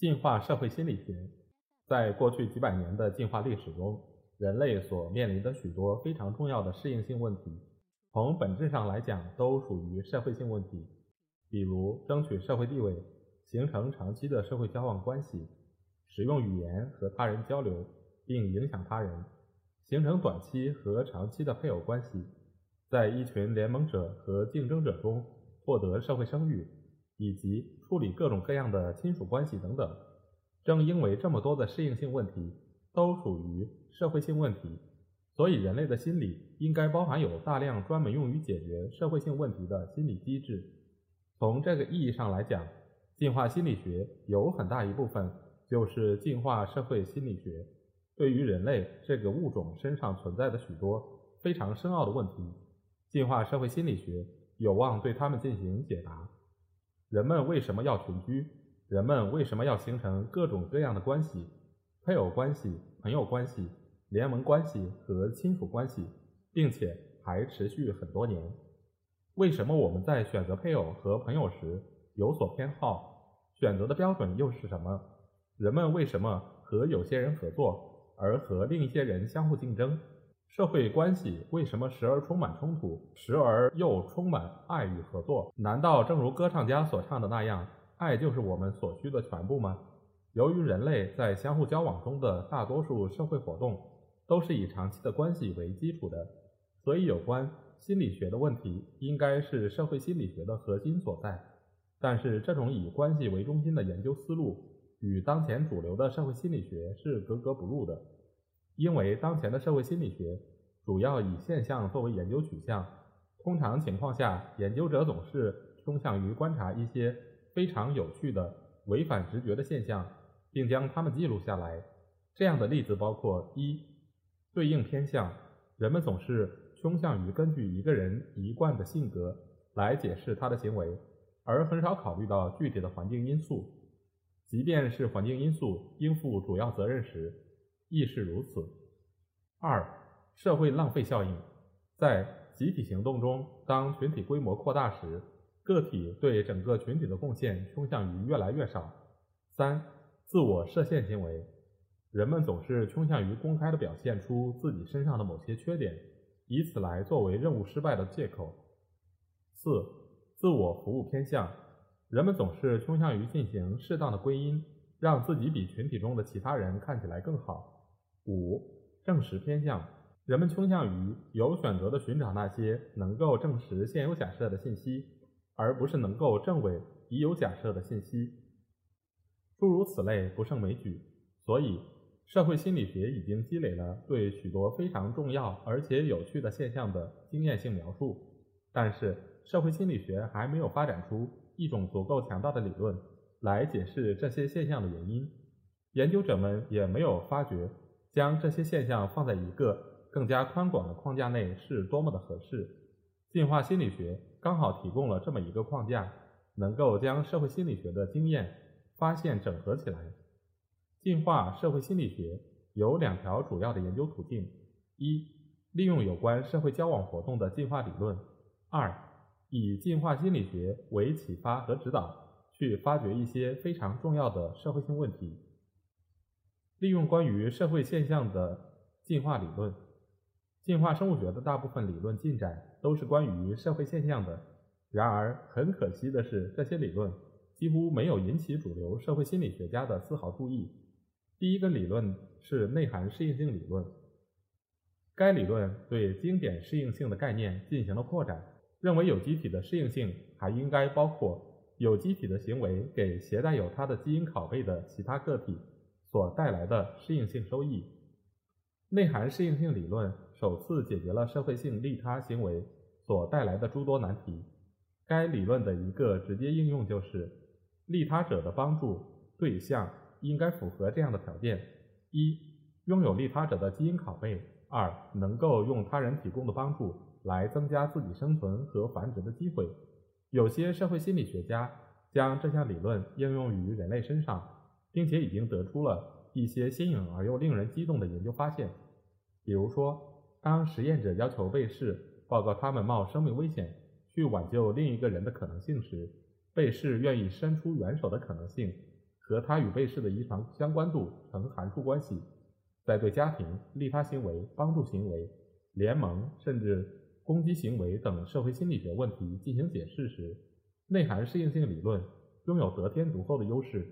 进化社会心理学，在过去几百年的进化历史中，人类所面临的许多非常重要的适应性问题，从本质上来讲，都属于社会性问题。比如，争取社会地位，形成长期的社会交往关系，使用语言和他人交流，并影响他人，形成短期和长期的配偶关系。在一群联盟者和竞争者中获得社会声誉，以及处理各种各样的亲属关系等等。正因为这么多的适应性问题都属于社会性问题，所以人类的心理应该包含有大量专门用于解决社会性问题的心理机制。从这个意义上来讲，进化心理学有很大一部分就是进化社会心理学，对于人类这个物种身上存在的许多非常深奥的问题。进化社会心理学有望对他们进行解答：人们为什么要群居？人们为什么要形成各种各样的关系？配偶关系、朋友关系、联盟关系和亲属关系，并且还持续很多年。为什么我们在选择配偶和朋友时有所偏好？选择的标准又是什么？人们为什么和有些人合作，而和另一些人相互竞争？社会关系为什么时而充满冲突，时而又充满爱与合作？难道正如歌唱家所唱的那样，爱就是我们所需的全部吗？由于人类在相互交往中的大多数社会活动都是以长期的关系为基础的，所以有关心理学的问题应该是社会心理学的核心所在。但是，这种以关系为中心的研究思路与当前主流的社会心理学是格格不入的。因为当前的社会心理学主要以现象作为研究取向，通常情况下，研究者总是倾向于观察一些非常有趣的违反直觉的现象，并将它们记录下来。这样的例子包括：一、对应偏向，人们总是倾向于根据一个人一贯的性格来解释他的行为，而很少考虑到具体的环境因素，即便是环境因素应负主要责任时。亦是如此。二、社会浪费效应，在集体行动中，当群体规模扩大时，个体对整个群体的贡献倾向于越来越少。三、自我设限行为，人们总是倾向于公开的表现出自己身上的某些缺点，以此来作为任务失败的借口。四、自我服务偏向，人们总是倾向于进行适当的归因，让自己比群体中的其他人看起来更好。五、证实偏向，人们倾向于有选择地寻找那些能够证实现有假设的信息，而不是能够证伪已有假设的信息。诸如此类不胜枚举。所以，社会心理学已经积累了对许多非常重要而且有趣的现象的经验性描述，但是社会心理学还没有发展出一种足够强大的理论来解释这些现象的原因。研究者们也没有发觉。将这些现象放在一个更加宽广的框架内是多么的合适。进化心理学刚好提供了这么一个框架，能够将社会心理学的经验发现整合起来。进化社会心理学有两条主要的研究途径：一、利用有关社会交往活动的进化理论；二、以进化心理学为启发和指导，去发掘一些非常重要的社会性问题。利用关于社会现象的进化理论，进化生物学的大部分理论进展都是关于社会现象的。然而，很可惜的是，这些理论几乎没有引起主流社会心理学家的丝毫注意。第一个理论是内涵适应性理论，该理论对经典适应性的概念进行了扩展，认为有机体的适应性还应该包括有机体的行为给携带有它的基因拷贝的其他个体。所带来的适应性收益，内涵适应性理论首次解决了社会性利他行为所带来的诸多难题。该理论的一个直接应用就是，利他者的帮助对象应该符合这样的条件：一、拥有利他者的基因拷贝；二、能够用他人提供的帮助来增加自己生存和繁殖的机会。有些社会心理学家将这项理论应用于人类身上，并且已经得出了一些新颖而又令人激动的研究发现。比如说，当实验者要求被试报告他们冒生命危险去挽救另一个人的可能性时，被试愿意伸出援手的可能性和他与被试的遗传相关度成函数关系。在对家庭、利他行为、帮助行为、联盟甚至攻击行为等社会心理学问题进行解释时，内涵适应性理论拥有得天独厚的优势。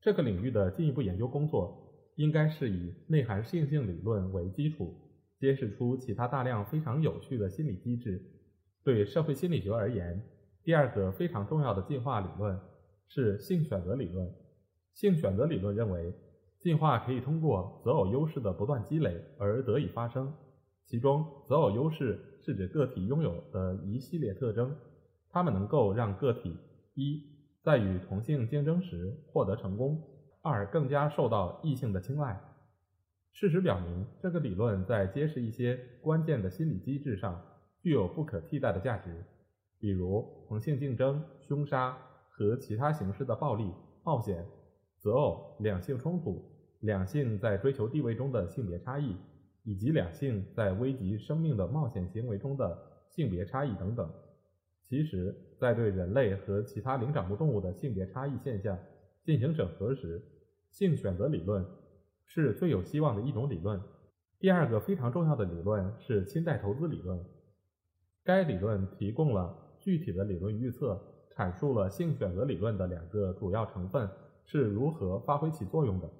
这个领域的进一步研究工作应该是以内涵适应性理论为基础，揭示出其他大量非常有趣的心理机制。对社会心理学而言，第二个非常重要的进化理论是性选择理论。性选择理论认为，进化可以通过择偶优势的不断积累而得以发生。其中，择偶优势是指个体拥有的一系列特征，它们能够让个体一在与同性竞争时获得成功；二更加受到异性的青睐。事实表明，这个理论在揭示一些关键的心理机制上具有不可替代的价值。比如同性竞争、凶杀和其他形式的暴力、冒险、择偶、两性冲突、两性在追求地位中的性别差异，以及两性在危及生命的冒险行为中的性别差异等等。其实，在对人类和其他灵长目动物的性别差异现象进行整合时，性选择理论是最有希望的一种理论。第二个非常重要的理论是亲代投资理论，该理论提供了。具体的理论预测阐述了性选择理论的两个主要成分是如何发挥其作用的。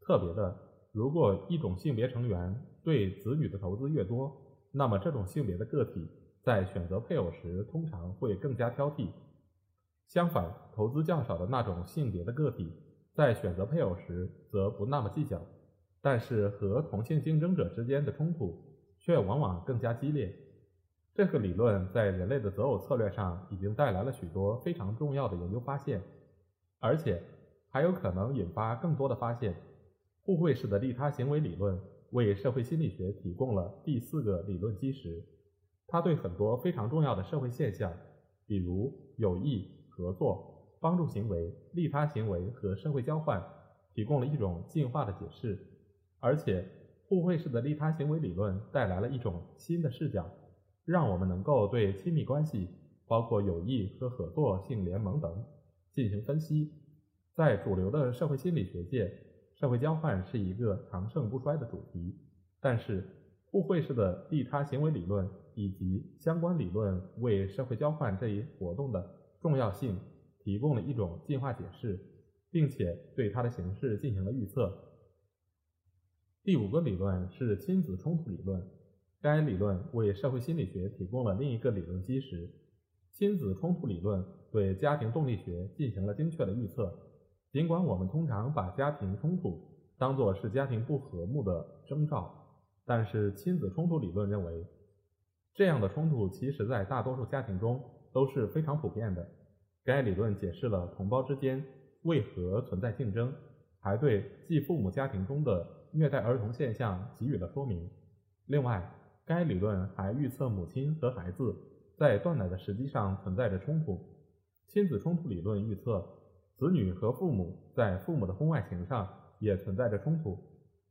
特别的，如果一种性别成员对子女的投资越多，那么这种性别的个体在选择配偶时通常会更加挑剔。相反，投资较少的那种性别的个体在选择配偶时则不那么计较，但是和同性竞争者之间的冲突却往往更加激烈。这个理论在人类的择偶策略上已经带来了许多非常重要的研究发现，而且还有可能引发更多的发现。互惠式的利他行为理论为社会心理学提供了第四个理论基石，它对很多非常重要的社会现象，比如友谊、合作、帮助行为、利他行为和社会交换，提供了一种进化的解释。而且，互惠式的利他行为理论带来了一种新的视角。让我们能够对亲密关系，包括友谊和合作性联盟等进行分析。在主流的社会心理学界，社会交换是一个长盛不衰的主题。但是，互惠式的利他行为理论以及相关理论为社会交换这一活动的重要性提供了一种进化解释，并且对它的形式进行了预测。第五个理论是亲子冲突理论。该理论为社会心理学提供了另一个理论基石。亲子冲突理论对家庭动力学进行了精确的预测。尽管我们通常把家庭冲突当作是家庭不和睦的征兆，但是亲子冲突理论认为，这样的冲突其实在大多数家庭中都是非常普遍的。该理论解释了同胞之间为何存在竞争，还对继父母家庭中的虐待儿童现象给予了说明。另外，该理论还预测母亲和孩子在断奶的时机上存在着冲突。亲子冲突理论预测，子女和父母在父母的婚外情上也存在着冲突，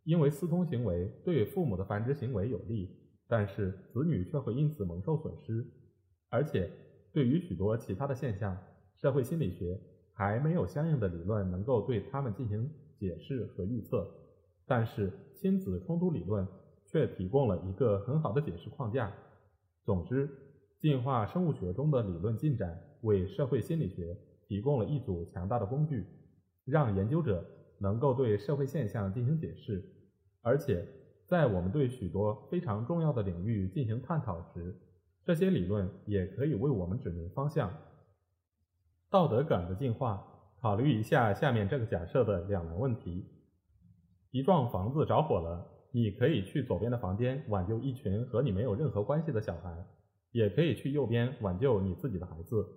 因为私通行为对父母的繁殖行为有利，但是子女却会因此蒙受损失。而且，对于许多其他的现象，社会心理学还没有相应的理论能够对它们进行解释和预测。但是，亲子冲突理论。却提供了一个很好的解释框架。总之，进化生物学中的理论进展为社会心理学提供了一组强大的工具，让研究者能够对社会现象进行解释。而且，在我们对许多非常重要的领域进行探讨时，这些理论也可以为我们指明方向。道德感的进化，考虑一下下面这个假设的两难问题：一幢房子着火了。你可以去左边的房间挽救一群和你没有任何关系的小孩，也可以去右边挽救你自己的孩子。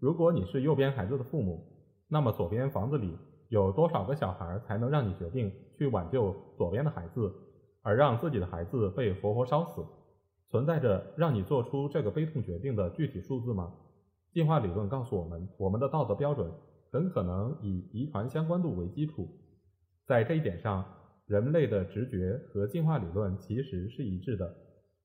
如果你是右边孩子的父母，那么左边房子里有多少个小孩才能让你决定去挽救左边的孩子，而让自己的孩子被活活烧死？存在着让你做出这个悲痛决定的具体数字吗？进化理论告诉我们，我们的道德标准很可能以遗传相关度为基础。在这一点上，人类的直觉和进化理论其实是一致的。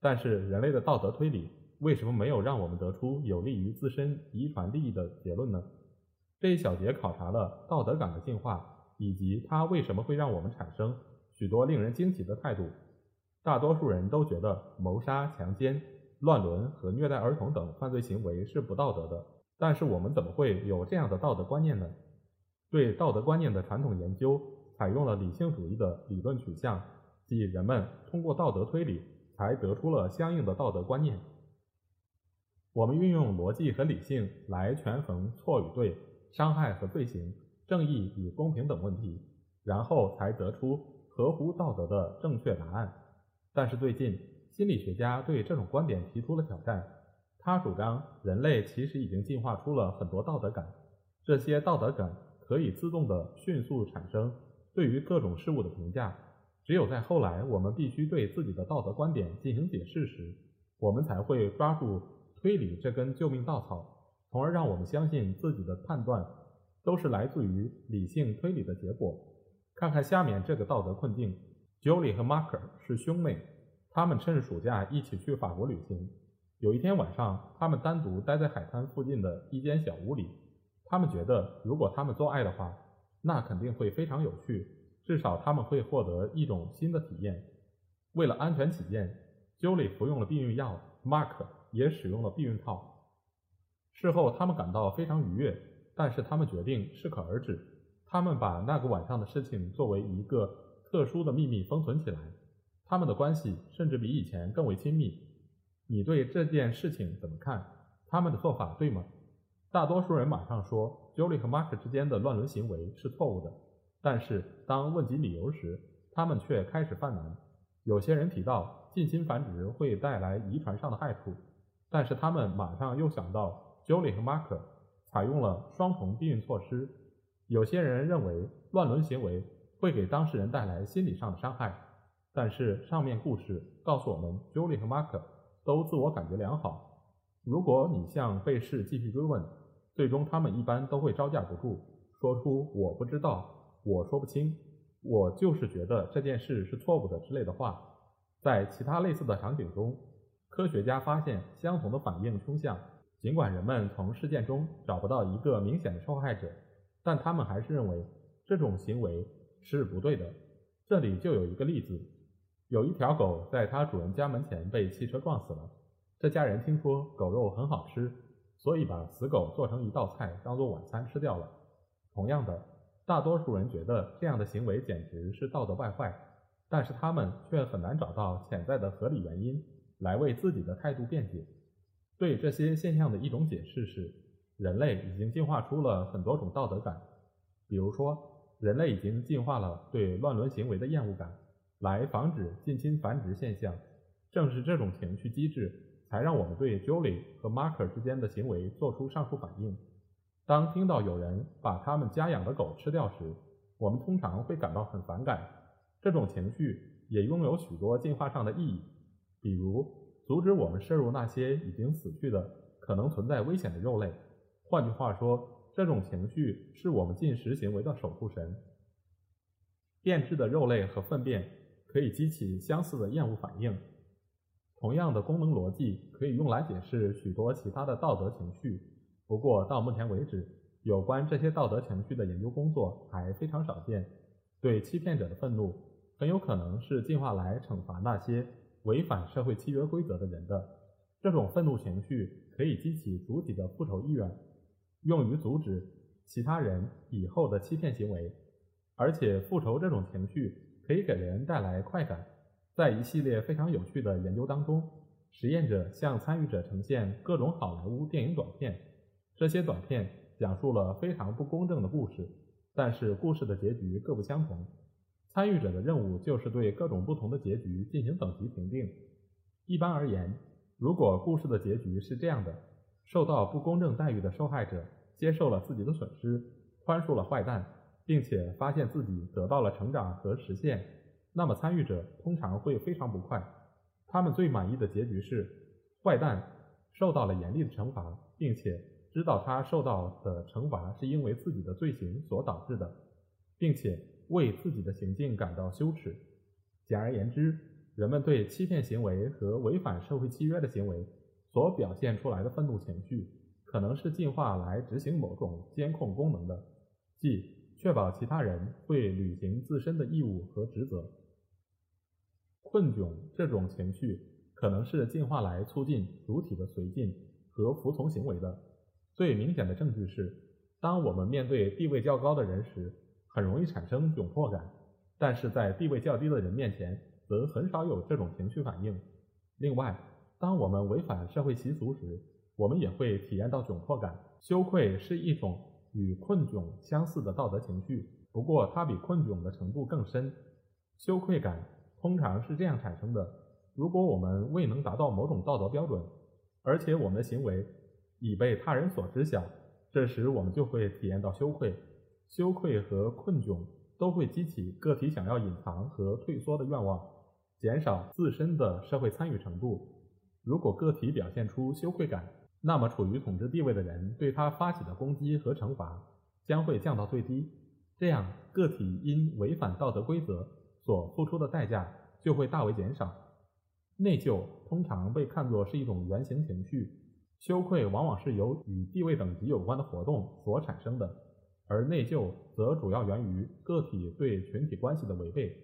但是，人类的道德推理为什么没有让我们得出有利于自身遗传利益的结论呢？这一小节考察了道德感的进化，以及它为什么会让我们产生许多令人惊奇的态度。大多数人都觉得谋杀、强奸。乱伦和虐待儿童等犯罪行为是不道德的，但是我们怎么会有这样的道德观念呢？对道德观念的传统研究采用了理性主义的理论取向，即人们通过道德推理才得出了相应的道德观念。我们运用逻辑和理性来权衡错与对、伤害和罪行、正义与公平等问题，然后才得出合乎道德的正确答案。但是最近，心理学家对这种观点提出了挑战。他主张，人类其实已经进化出了很多道德感，这些道德感可以自动地迅速产生对于各种事物的评价。只有在后来我们必须对自己的道德观点进行解释时，我们才会抓住推理这根救命稻草，从而让我们相信自己的判断都是来自于理性推理的结果。看看下面这个道德困境：Julie 和 Mark 是兄妹。他们趁暑假一起去法国旅行。有一天晚上，他们单独待在海滩附近的一间小屋里。他们觉得，如果他们做爱的话，那肯定会非常有趣，至少他们会获得一种新的体验。为了安全起见，Julie 服用了避孕药，Mark 也使用了避孕套。事后，他们感到非常愉悦，但是他们决定适可而止。他们把那个晚上的事情作为一个特殊的秘密封存起来。他们的关系甚至比以前更为亲密。你对这件事情怎么看？他们的做法对吗？大多数人马上说，Julie 和 Mark 之间的乱伦行为是错误的。但是当问及理由时，他们却开始犯难。有些人提到近亲繁殖会带来遗传上的害处，但是他们马上又想到 Julie 和 Mark 采用了双重避孕措施。有些人认为乱伦行为会给当事人带来心理上的伤害。但是上面故事告诉我们，Julie 和 Mark 都自我感觉良好。如果你向被试继续追问，最终他们一般都会招架不住，说出“我不知道”“我说不清”“我就是觉得这件事是错误的”之类的话。在其他类似的场景中，科学家发现相同的反应倾向。尽管人们从事件中找不到一个明显的受害者，但他们还是认为这种行为是不对的。这里就有一个例子。有一条狗在它主人家门前被汽车撞死了。这家人听说狗肉很好吃，所以把死狗做成一道菜当做晚餐吃掉了。同样的，大多数人觉得这样的行为简直是道德败坏，但是他们却很难找到潜在的合理原因来为自己的态度辩解。对这些现象的一种解释是，人类已经进化出了很多种道德感，比如说，人类已经进化了对乱伦行为的厌恶感。来防止近亲繁殖现象，正是这种情绪机制，才让我们对 Julie 和 Marker 之间的行为做出上述反应。当听到有人把他们家养的狗吃掉时，我们通常会感到很反感。这种情绪也拥有许多进化上的意义，比如阻止我们摄入那些已经死去的、可能存在危险的肉类。换句话说，这种情绪是我们进食行为的守护神。变质的肉类和粪便。可以激起相似的厌恶反应。同样的功能逻辑可以用来解释许多其他的道德情绪。不过到目前为止，有关这些道德情绪的研究工作还非常少见。对欺骗者的愤怒很有可能是进化来惩罚那些违反社会契约规则的人的。这种愤怒情绪可以激起主体的复仇意愿，用于阻止其他人以后的欺骗行为。而且复仇这种情绪。可以给人带来快感。在一系列非常有趣的研究当中，实验者向参与者呈现各种好莱坞电影短片。这些短片讲述了非常不公正的故事，但是故事的结局各不相同。参与者的任务就是对各种不同的结局进行等级评定。一般而言，如果故事的结局是这样的，受到不公正待遇的受害者接受了自己的损失，宽恕了坏蛋，并且发现自己得到了成长和实现，那么参与者通常会非常不快。他们最满意的结局是，坏蛋受到了严厉的惩罚，并且知道他受到的惩罚是因为自己的罪行所导致的，并且为自己的行径感到羞耻。简而言之，人们对欺骗行为和违反社会契约的行为所表现出来的愤怒情绪，可能是进化来执行某种监控功能的，即确保其他人会履行自身的义务和职责。困窘这种情绪可能是进化来促进主体的随进和服从行为的。最明显的证据是，当我们面对地位较高的人时，很容易产生窘迫感。但是在地位较低的人面前，则很少有这种情绪反应。另外，当我们违反社会习俗时，我们也会体验到窘迫感。羞愧是一种与困窘相似的道德情绪，不过它比困窘的程度更深。羞愧感通常是这样产生的：如果我们未能达到某种道德标准，而且我们的行为已被他人所知晓，这时我们就会体验到羞愧。羞愧和困窘。都会激起个体想要隐藏和退缩的愿望，减少自身的社会参与程度。如果个体表现出羞愧感，那么处于统治地位的人对他发起的攻击和惩罚将会降到最低。这样，个体因违反道德规则所付出的代价就会大为减少。内疚通常被看作是一种原型情绪，羞愧往往是由与地位等级有关的活动所产生的。而内疚则主要源于个体对群体关系的违背。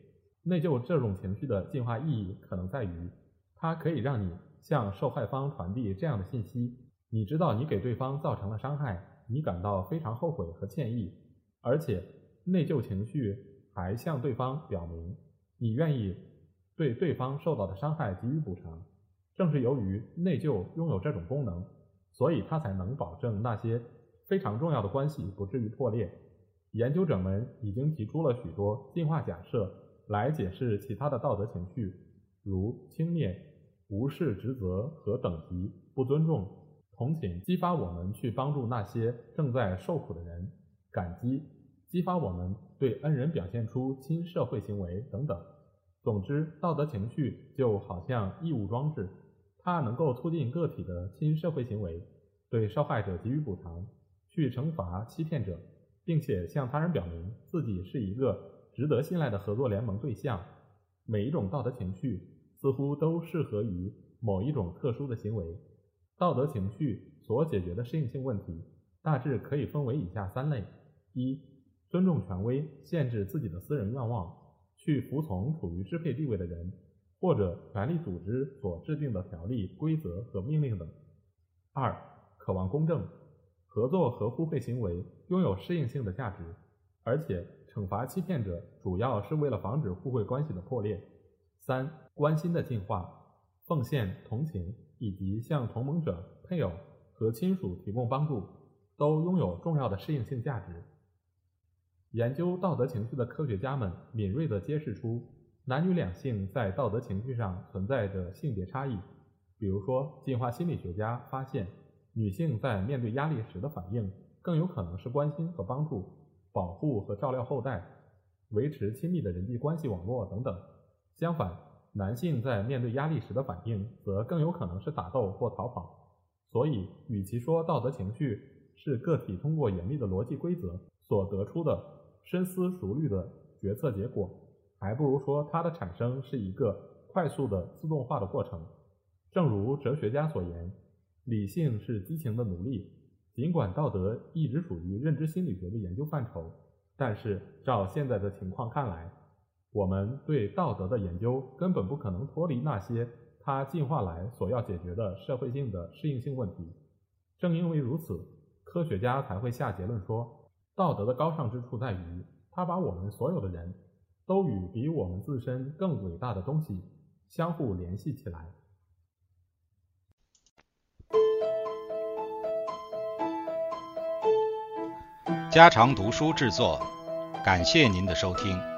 内疚这种情绪的进化意义可能在于，它可以让你向受害方传递这样的信息：你知道你给对方造成了伤害，你感到非常后悔和歉意，而且内疚情绪还向对方表明，你愿意对对方受到的伤害给予补偿。正是由于内疚拥有这种功能，所以它才能保证那些。非常重要的关系不至于破裂。研究者们已经提出了许多进化假设来解释其他的道德情绪，如轻蔑、无视职责和等级、不尊重、同情，激发我们去帮助那些正在受苦的人；感激，激发我们对恩人表现出亲社会行为等等。总之，道德情绪就好像义务装置，它能够促进个体的亲社会行为，对受害者给予补偿。去惩罚欺骗者，并且向他人表明自己是一个值得信赖的合作联盟对象。每一种道德情绪似乎都适合于某一种特殊的行为。道德情绪所解决的适应性问题大致可以分为以下三类：一、尊重权威，限制自己的私人愿望，去服从处于支配地位的人或者权力组织所制定的条例、规则和命令等；二、渴望公正。合作和互惠行为拥有适应性的价值，而且惩罚欺骗者主要是为了防止互惠关系的破裂。三、关心的进化，奉献、同情以及向同盟者、配偶和亲属提供帮助，都拥有重要的适应性价值。研究道德情绪的科学家们敏锐地揭示出，男女两性在道德情绪上存在着性别差异。比如说，进化心理学家发现。女性在面对压力时的反应更有可能是关心和帮助、保护和照料后代、维持亲密的人际关系网络等等。相反，男性在面对压力时的反应则更有可能是打斗或逃跑。所以，与其说道德情绪是个体通过严密的逻辑规则所得出的深思熟虑的决策结果，还不如说它的产生是一个快速的自动化的过程。正如哲学家所言。理性是激情的奴隶。尽管道德一直属于认知心理学的研究范畴，但是照现在的情况看来，我们对道德的研究根本不可能脱离那些它进化来所要解决的社会性的适应性问题。正因为如此，科学家才会下结论说，道德的高尚之处在于，它把我们所有的人都与比我们自身更伟大的东西相互联系起来。家常读书制作，感谢您的收听。